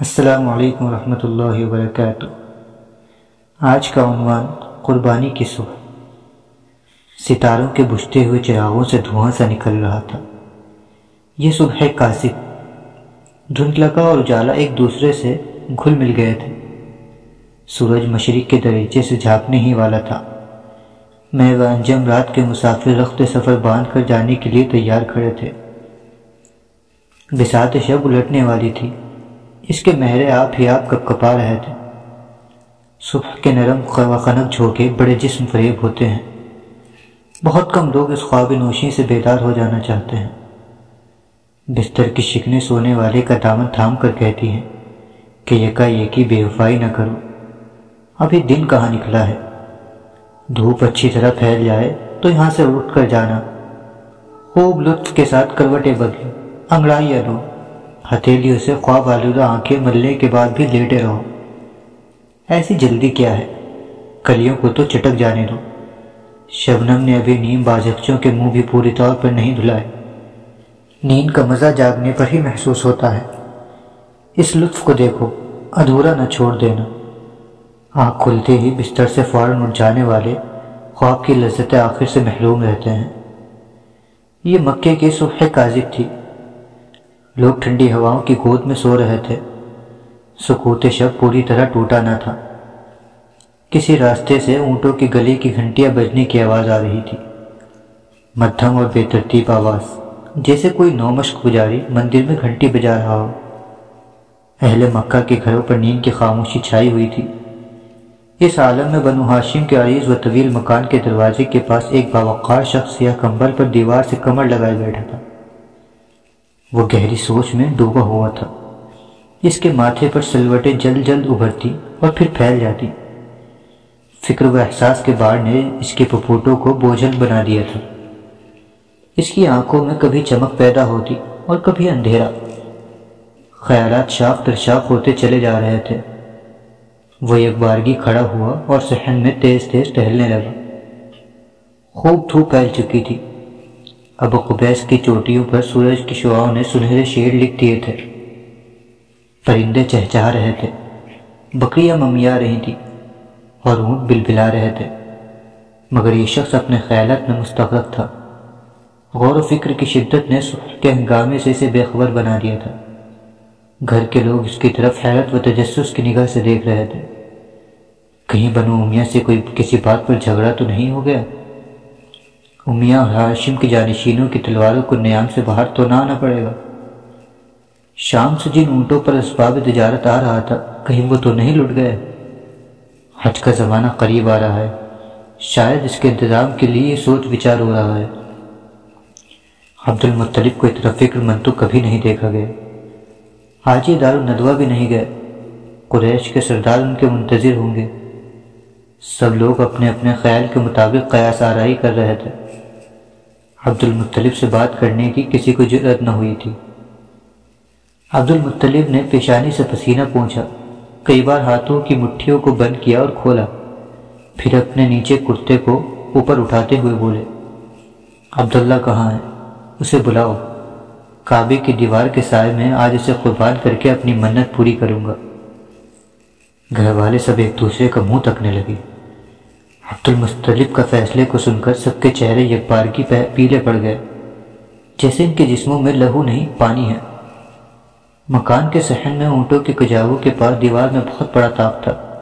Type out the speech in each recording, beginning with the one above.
السلام علیکم ورحمۃ اللہ وبرکاتہ۔ آج کا عنوان قربانی کی صبح۔ ستاروں کے بجھتے ہوئے چراغوں سے دھواں سا نکل رہا تھا۔ یہ صبح کاسب دھند لگا اور اجالا ایک دوسرے سے گھل مل گئے تھے۔ سورج مشرق کے دریچے سے جھانکنے ہی والا تھا۔ میں و انجم رات کے مسافر رخت سفر باندھ کر جانے کے لیے تیار کھڑے تھے۔ بسات شب الٹنے والی تھی۔ اس کے مہرے آپ ہی آپ کپ کپا رہے تھے؟ صبح کے نرم خنک جھوکے بڑے جسم فریب ہوتے ہیں۔ بہت کم لوگ اس خواب نوشی سے بیدار ہو جانا چاہتے ہیں۔ بستر کی شکنے سونے والے کا دامن تھام کر کہتی ہیں کہ یکا یکی بے وفائی نہ کرو۔ ابھی دن کہاں نکلا ہے؟ دھوپ اچھی طرح پھیل جائے تو یہاں سے اٹھ کر جانا۔ خوب لطف کے ساتھ کروٹیں بدلو انگڑائیاں لو ہتھیلیوں سے خواب آلودہ آنکھیں ملنے کے بعد بھی لیٹے رہو۔ ایسی جلدی کیا ہے؟ کلیوں کو تو چٹک جانے دو۔ شبنم نے ابھی نیم بازکچوں کے منہ بھی پوری طور پر نہیں دھلائے نیند کا مزہ جاگنے پر ہی محسوس ہوتا ہے۔ اس لطف کو دیکھو، ادھورا نہ چھوڑ دینا۔ آنکھ کھلتے ہی بستر سے فوراً اٹھ جانے والے خواب کی لذت آخر سے محروم رہتے ہیں۔ یہ مکے کی صبح کاذب تھی۔ لوگ ٹھنڈی ہواؤں کی گود میں سو رہے تھے۔ سکوت شب پوری طرح ٹوٹا نہ تھا۔ کسی راستے سے اونٹوں کی گلی کی گھنٹیاں بجنے کی آواز آ رہی تھی۔ مدھم اور بے ترتیب آواز۔ جیسے کوئی نومشق پجاری مندر میں گھنٹی بجا رہا ہو۔ اہل مکہ کے گھروں پر نیند کی خاموشی چھائی ہوئی تھی۔ اس عالم میں بنو ہاشم کے عریض و طویل مکان کے دروازے کے پاس ایک باوقار شخص یا کمبل پر دیوار سے کمر لگائے بیٹھا تھا۔ وہ گہری سوچ میں ڈوبا ہوا تھا۔ اس کے ماتھے پر سلوٹیں جلد جلد ابھرتی اور پھر پھیل جاتی۔ فکر و احساس کے بار نے اس کے پپوٹوں کو بوجھل بنا دیا تھا۔ اس کی آنکھوں میں کبھی چمک پیدا ہوتی اور کبھی اندھیرا۔ خیالات شاخ در شاخ ہوتے چلے جا رہے تھے۔ وہ ایک بارگی کھڑا ہوا اور صحن میں تیز تیز ٹہلنے لگا۔ خوب دھوپ پھیل چکی تھی۔ اب قبیس کی چوٹیوں پر سورج کی شعاؤں نے سنہرے شیر لکھ دیے تھے۔ پرندے چہچہا رہے تھے۔ بکریاں ممیا رہی تھی اور اونٹ بل بلا رہے تھے۔ مگر یہ شخص اپنے خیالات میں مستقرق تھا۔ غور و فکر کی شدت نے کے ہنگامے سے اسے بے خبر بنا دیا تھا۔ گھر کے لوگ اس کی طرف حیرت و تجسس کی نگاہ سے دیکھ رہے تھے۔ کہیں بنو امیہ سے کوئی کسی بات پر جھگڑا تو نہیں ہو گیا؟ امیہ اور ہاشم کی جانشینوں کی تلواروں کو نیام سے باہر تو نہ آنا پڑے گا۔ شام سے جن اونٹوں پر اسباب تجارت آ رہا تھا، کہیں وہ تو نہیں لٹ گئے؟ حج کا زمانہ قریب آ رہا ہے۔ شاید اس کے انتظام کے لیے سوچ وچار ہو رہا ہے۔ عبد المطلب کو اتنا فکر مند تو کبھی نہیں دیکھا گیا۔ حاجی دار الندوہ بھی نہیں گئے۔ قریش کے سردار ان کے منتظر ہوں گے۔ سب لوگ اپنے اپنے خیال کے مطابق قیاس آرائی کر رہے تھے۔ عبد المطلب سے بات کرنے کی کسی کو جرت نہ ہوئی تھی۔ عبد المطلب نے پیشانی سے پسینہ پہنچا کئی بار ہاتھوں کی مٹھیوں کو بند کیا اور کھولا۔ پھر اپنے نیچے کرتے کو اوپر اٹھاتے ہوئے بولے، عبداللہ کہاں ہے؟ اسے بلاؤ۔ کعبے کی دیوار کے سائے میں آج اسے قربان کر کے اپنی منت پوری کروں گا گھر والے سب ایک دوسرے کا منہ تکنے لگے۔ عبد المستلب کا فیصلے کو سن کر سب کے چہرے یک بارگی پیلے پڑ گئے۔ جیسے ان کے جسموں میں لہو نہیں، پانی ہے۔ مکان کے صحن میں اونٹوں کے کجاووں کے پاس دیوار میں بہت بڑا تاپ تھا۔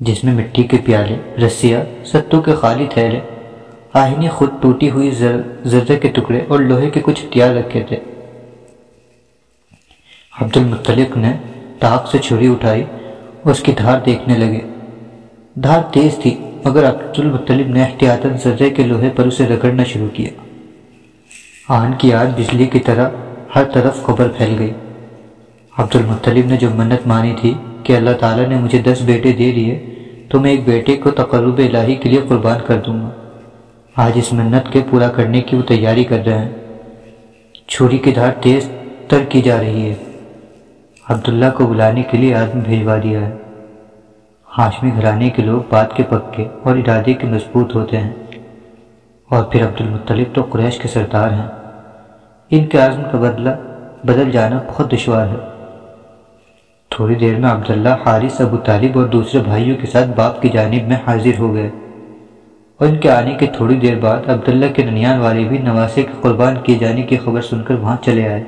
جس میں مٹی کے پیالے، رسیاں، ستوں کے خالی تھیلے، آہنی خود ٹوٹی ہوئی زردے کے ٹکڑے اور لوہے کے کچھ ہتھیار رکھے تھے۔ عبد المطلق نے تاک سے چھری اٹھائی اور اس کی دھار دیکھنے لگے۔ دھار تیز تھی، مگر عبد المطلب نے احتیاطاً زردے کے لوہے پر اسے رگڑنا شروع کیا۔ آہن کی آج بجلی کی طرح ہر طرف خبر پھیل گئی۔ عبد المطلب نے جو منت مانی تھی کہ اللہ تعالیٰ نے مجھے دس بیٹے دے دیے، تو میں ایک بیٹے کو تقرب الہی کے لیے قربان کر دوں گا۔ آج اس منت کے پورا کرنے کی وہ تیاری کر رہے ہیں۔ چھری کی دھار تیز تر کی جا رہی ہے۔ عبداللہ کو بلانے کے لیے آدمی بھیجوا دیا ہے۔ ہاشمی گھرانے کے لوگ بات کے پکے اور ارادے کے مضبوط ہوتے ہیں۔ اور پھر عبد المطلب تو قریش کے سردار ہیں۔ ان کے عزم کا بدلہ بدل جانا بہت دشوار ہے۔ تھوڑی دیر میں عبداللہ، حارث، ابو طالب اور دوسرے بھائیوں کے ساتھ باپ کی جانب میں حاضر ہو گئے۔ اور ان کے آنے کے تھوڑی دیر بعد عبداللہ کے ننیان والے بھی نواسے کے قربان کیے جانے کی خبر سن کر وہاں چلے آئے۔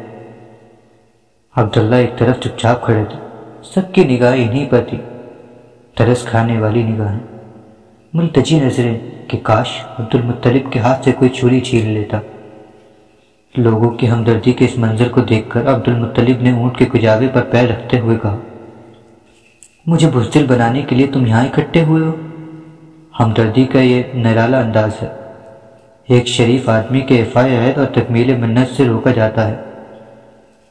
عبداللہ ایک طرف چپ چاپ کھڑے تھے۔ سب کی نگاہ انہی پر تھی۔ ترس کھانے والی نگاہیں۔ ملتجی نظریں کہ کاش عبد المطلب کے ہاتھ سے کوئی چھری چھین لیتا۔ لوگوں کی ہمدردی کے اس منظر کو دیکھ کر عبد المطلب نے اونٹ کے کجاوے پر پیر رکھتے ہوئے کہا، مجھے بزدل بنانے کے لیے تم یہاں اکٹھے ہوئے ہو؟ ہمدردی کا یہ نرالا انداز ہے۔ ایک شریف آدمی کے افائے عہد اور تکمیل منت سے روکا جاتا ہے۔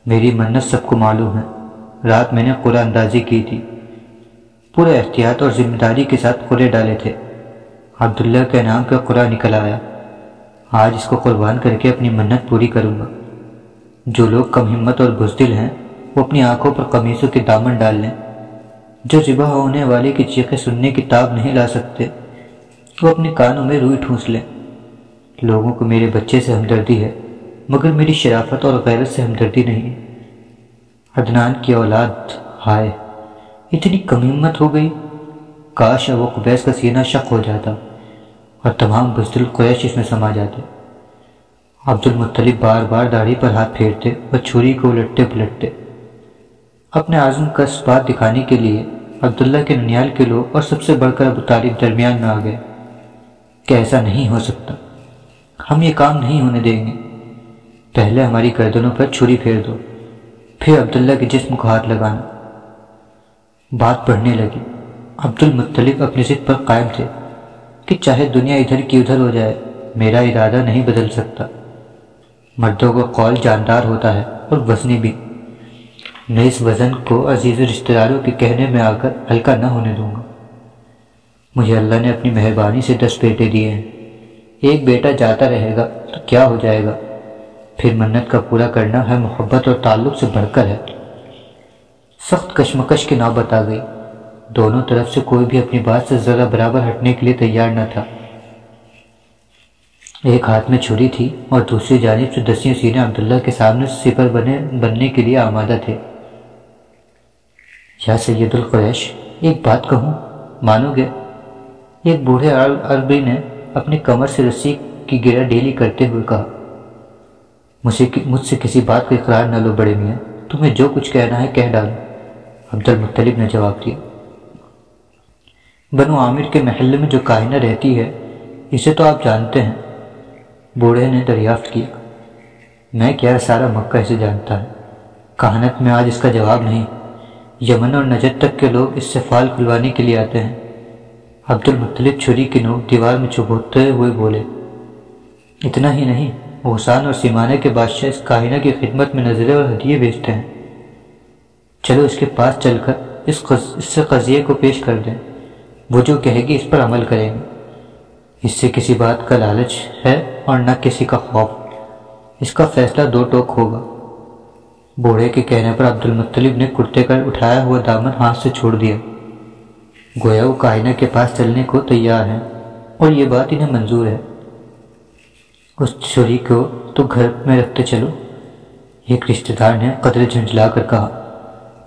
میری منت سب کو معلوم ہے۔ رات میں نے قرآن اندازی کی تھی۔ پورے احتیاط اور ذمہ داری کے ساتھ قرے ڈالے تھے۔ عبداللہ کے نام کا قرآن نکل آیا۔ آج اس کو قربان کر کے اپنی منت پوری کروں گا۔ جو لوگ کم ہمت اور بزدل ہیں، وہ اپنی آنکھوں پر قمیصوں کے دامن ڈال لیں۔ جو ذبح ہونے والے کی چیخیں سننے کی تاب نہیں لا سکتے، وہ اپنے کانوں میں روئی ٹھونس لیں۔ لوگوں کو میرے بچے سے ہمدردی ہے، مگر میری شرافت اور غیرت سے ہمدردی نہیں۔ عدنان کی اولاد ہائے۔ اتنی کم ہمت ہو گئی۔ کاش ابو قبیس کا سینہ شک ہو جاتا اور تمام بزدل قریش اس میں سما جاتے۔ عبد المطلب بار بار داڑھی پر ہاتھ پھیرتے اور چھری کو الٹتے پلٹتے۔ اپنے عزم کا بات دکھانے کے لیے عبداللہ کے ننیال کے لوگ اور سب سے بڑھ کر ابو طالب درمیان میں آ گئے کہ ایسا نہیں ہو سکتا۔ ہم یہ کام نہیں ہونے دیں گے۔ پہلے ہماری گردنوں پر چھری پھیر دو۔ پھر عبداللہ کے جسم کو ہاتھ لگانا۔ بات بڑھنے لگی۔ عبد المطلب اپنی ضد پر قائم تھے کہ چاہے دنیا ادھر کی ادھر ہو جائے، میرا ارادہ نہیں بدل سکتا۔ مردوں کا قول جاندار ہوتا ہے اور وزنی بھی۔ میں اس وزن کو عزیز رشتہ داروں کے کہنے میں آ کر ہلکا نہ ہونے دوں گا۔ مجھے اللہ نے اپنی مہربانی سے دس بیٹے دیے ہیں۔ ایک بیٹا جاتا رہے گا تو کیا ہو جائے گا؟ پھر منت کا پورا کرنا ہے محبت اور تعلق سے بڑھ کر ہے۔ سخت کشمکش کی نوبت آ گئی۔ دونوں طرف سے کوئی بھی اپنی بات سے ذرا برابر ہٹنے کے لیے تیار نہ تھا۔ ایک ہاتھ میں چھری تھی اور دوسری جانب سے دسیوں سینے عبداللہ کے سامنے سپر بنے بننے کے لیے آمادہ تھے۔ یا سید القریش، ایک بات کہوں؟ مانو گے؟ ایک بوڑھے عربی نے اپنی کمر سے رسی کی گرا ڈیلی کرتے ہوئے کہا مجھ سے کسی بات کا اقرار نہ لو بڑے میاں، تمہیں جو کچھ کہنا ہے کہہ ڈالو۔ عبد المطلب نے جواب دیا۔ بنو عامر کے محلے میں جو کائنہ رہتی ہے، اسے تو آپ جانتے ہیں۔ بوڑھے نے دریافت کیا۔ میں کیا سارا مکہ اسے جانتا ہے؟ کہانت میں آج اس کا جواب نہیں۔ یمن اور نجد تک کے لوگ اس سے فال کھلوانے کے لیے آتے ہیں۔ عبد المطلب چھری کی نوک دیوار میں چھپوتے ہوئے بولے، اتنا ہی نہیں اوسان اور سیمانے کے بادشاہ اس کائنہ کی خدمت میں نظریں اور ہدیے بیچتے ہیں۔ چلو اس کے پاس چل کر اس اس سے قضیے کو پیش کر دیں۔ وہ جو کہے گی اس پر عمل کریں۔ گے اس سے کسی بات کا لالچ ہے اور نہ کسی کا خوف۔ اس کا فیصلہ دو ٹوک ہوگا۔ بوڑھے کے کہنے پر عبد المطلب نے کرتے کر اٹھایا ہوا دامن ہاتھ سے چھوڑ دیا۔ گویا وہ کائنہ کے پاس چلنے کو تیار ہیں اور یہ بات انہیں منظور ہے۔ اس چھری کو تو گھر میں رکھتے چلو۔ ایک رشتہ دار نے قدر جھنجلا کر کہا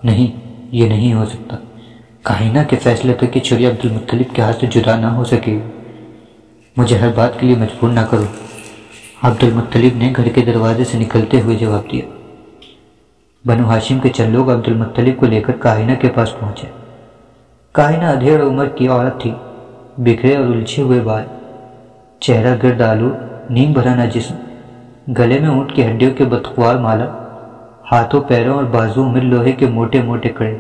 نہیں، یہ نہیں ہو سکتا۔ کائنہ کے فیصلے تک کہ چھری عبد المطلب کے ہاتھ سے جدا نہ ہو سکے۔ مجھے ہر بات کے لیے مجبور نہ کرو۔ عبد المطلب نے گھر کے دروازے سے نکلتے ہوئے جواب دیا۔ بنو ہاشم کے چند لوگ عبد المطلب کو لے کر کائنہ کے پاس پہنچے۔ کائنہ ادھیڑ عمر کی عورت تھی، بکھرے اور الجھے ہوئے بال، چہرہ گرد آلو، نیم بھرانا جسم، گلے میں اونٹ کی ہڈیوں کے بدخوار مالا۔ ہاتھوں، پیروں اور بازو میں لوہے کے موٹے موٹے کڑے،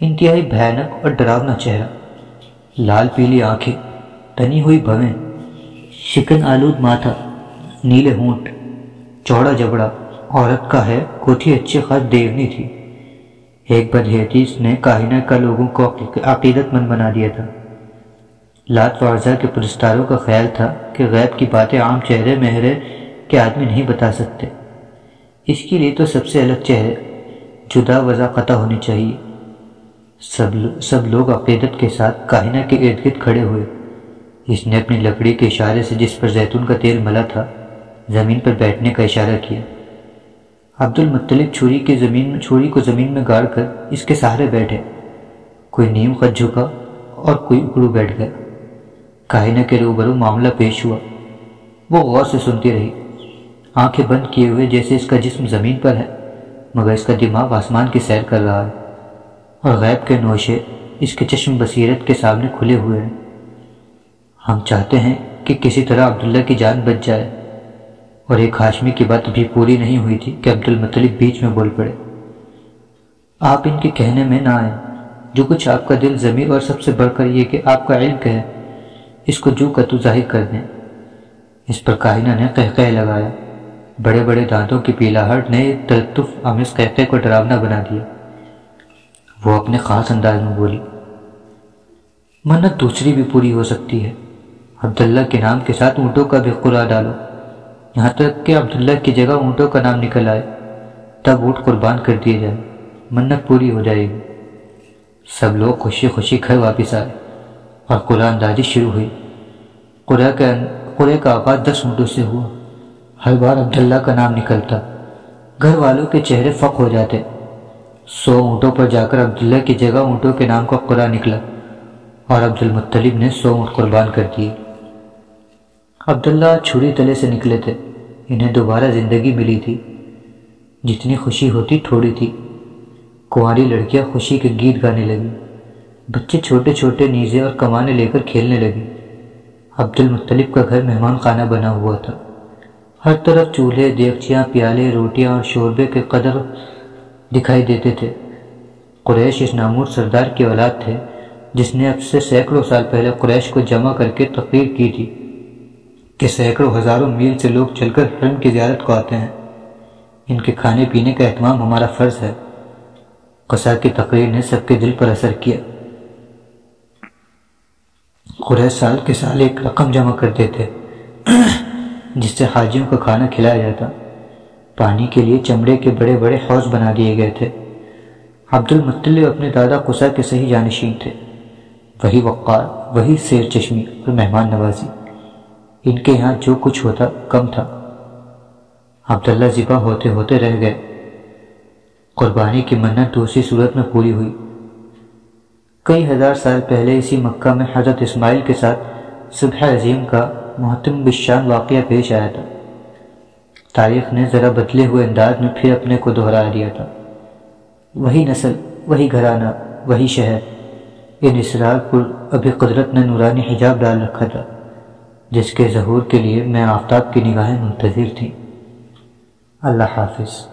انتہائی بھیانک اور ڈراونا چہرہ، لال پیلی آنکھیں، تنی ہوئی بھویں، شکن آلود ماتھا، نیلے ہونٹ، چوڑا جبڑا، عورت کا ہے، کوٹھی اچھی خاص دیونی تھی۔ ایک بدحیتیس نے کاہنہ کا لوگوں کو عقیدت مند بنا دیا تھا۔ لات وارزہ کے پرستاروں کا خیال تھا کہ غیب کی باتیں عام چہرے، مہرے کے آدمی نہیں بتا سکتے۔ اس کے لیے تو سب سے الگ چہرے، جدا وضع قطع ہونی چاہیے۔ سب سب لوگ عقیدت کے ساتھ کاہنہ کے ارد گرد کھڑے ہوئے۔ اس نے اپنی لکڑی کے اشارے سے جس پر زیتون کا تیل ملا تھا، زمین پر بیٹھنے کا اشارہ کیا۔ عبد المطلب چھری کی زمین میں، چھری کو زمین میں گاڑ کر اس کے سہارے بیٹھے۔ کوئی نیم خط جھکا اور کوئی اکڑو بیٹھ گیا۔ کائنہ کے روبرو معاملہ پیش ہوا۔ وہ غور سے سنتی رہی۔ آنکھیں بند کیے ہوئے جیسے اس کا جسم زمین پر ہے، مگر اس کا دماغ آسمان کی سیر کر رہا ہے۔ اور غیب کے نوشے اس کے چشم بصیرت کے سامنے کھلے ہوئے ہیں۔ ہم چاہتے ہیں کہ کسی طرح عبداللہ کی جان بچ جائے۔ اور ایک ہاشمی کی بات بھی پوری نہیں ہوئی تھی کہ عبد المطلب بیچ میں بول پڑے۔ آپ ان کے کہنے میں نہ آئیں۔ جو کچھ آپ کا دل ضمیر اور سب سے بڑھ کر یہ کہ آپ کا علم کہے، اس کو جو کا تو ظاہر کر دیں۔ اس پر کائنہ نے قہقہ لگایا۔ بڑے بڑے دانتوں کی پیلاہٹ نے تلطف آمیز قہقہ کو ڈراونا بنا دیا۔ وہ اپنے خاص انداز میں بولی، منت دوسری بھی پوری ہو سکتی ہے۔ عبداللہ کے نام کے ساتھ اونٹوں کا بھی قرآ ڈالو۔ یہاں تک کہ عبداللہ کی جگہ اونٹوں کا نام نکل آئے، تب اونٹ قربان کر دیے جائے منت پوری ہو جائے گی۔ سب لوگ خوشی خوشی گھر واپس آئے اور قرآن دازی شروع ہوئی۔ قرے کا آغاز دس اونٹوں سے ہوا۔ ہر بار عبداللہ کا نام نکلتا۔ گھر والوں کے چہرے فق ہو جاتے۔ سو اونٹوں پر جا کر عبداللہ کی جگہ اونٹوں کے نام کا قرآن نکلا اور عبد المطلب نے سو اونٹ قربان کر دیے۔ عبداللہ چھری تلے سے نکلے تھے۔ انہیں دوبارہ زندگی ملی تھی۔ جتنی خوشی ہوتی تھوڑی تھی۔ کنواری لڑکیاں خوشی کے گیت گانے لگی بچے چھوٹے چھوٹے نیزے اور کمانے لے کر کھیلنے لگے عبد المطلب کا گھر مہمان خانہ بنا ہوا تھا۔ ہر طرف چولہے، دیگچیاں، پیالے، روٹیاں اور شوربے کے قدر دکھائی دیتے تھے۔ قریش اس نامور سردار کی اولاد تھے، جس نے اب سے سینکڑوں سال پہلے قریش کو جمع کر کے تقریر کی تھی کہ سینکڑوں ہزاروں میل سے لوگ چل کر حرم کی زیارت کو آتے ہیں۔ ان کے کھانے پینے کا اہتمام ہمارا فرض ہے۔ قصا کی تقریر نے سب کے دل پر اثر کیا۔ قریش سال کے سال ایک رقم جمع کرتے تھے جس سے حاجیوں کا کھانا کھلایا جاتا۔ پانی کے لیے چمڑے کے بڑے بڑے حوض بنا دیے گئے تھے۔ عبد المطلب اپنے دادا قصا کے صحیح جانشین تھے۔ وہی وقار، وہی سیر چشمی اور مہمان نوازی۔ ان کے یہاں جو کچھ ہوتا، کم تھا۔ عبداللہ ذبح ہوتے ہوتے رہ گئے۔ قربانی کی منت دوسری صورت میں پوری ہوئی۔ کئی ہزار سال پہلے اسی مکہ میں حضرت اسماعیل کے ساتھ صبح عظیم کا محتم بشان واقعہ پیش آیا تھا۔ تاریخ نے ذرا بدلے ہوئے انداز میں پھر اپنے کو دہرا دیا تھا۔ وہی نسل، وہی گھرانہ، وہی شہر۔ ان اسرار پر ابھی قدرت نے نورانی حجاب ڈال رکھا تھا، جس کے ظہور کے لیے میں آفتاب کی نگاہیں منتظر تھی اللہ حافظ۔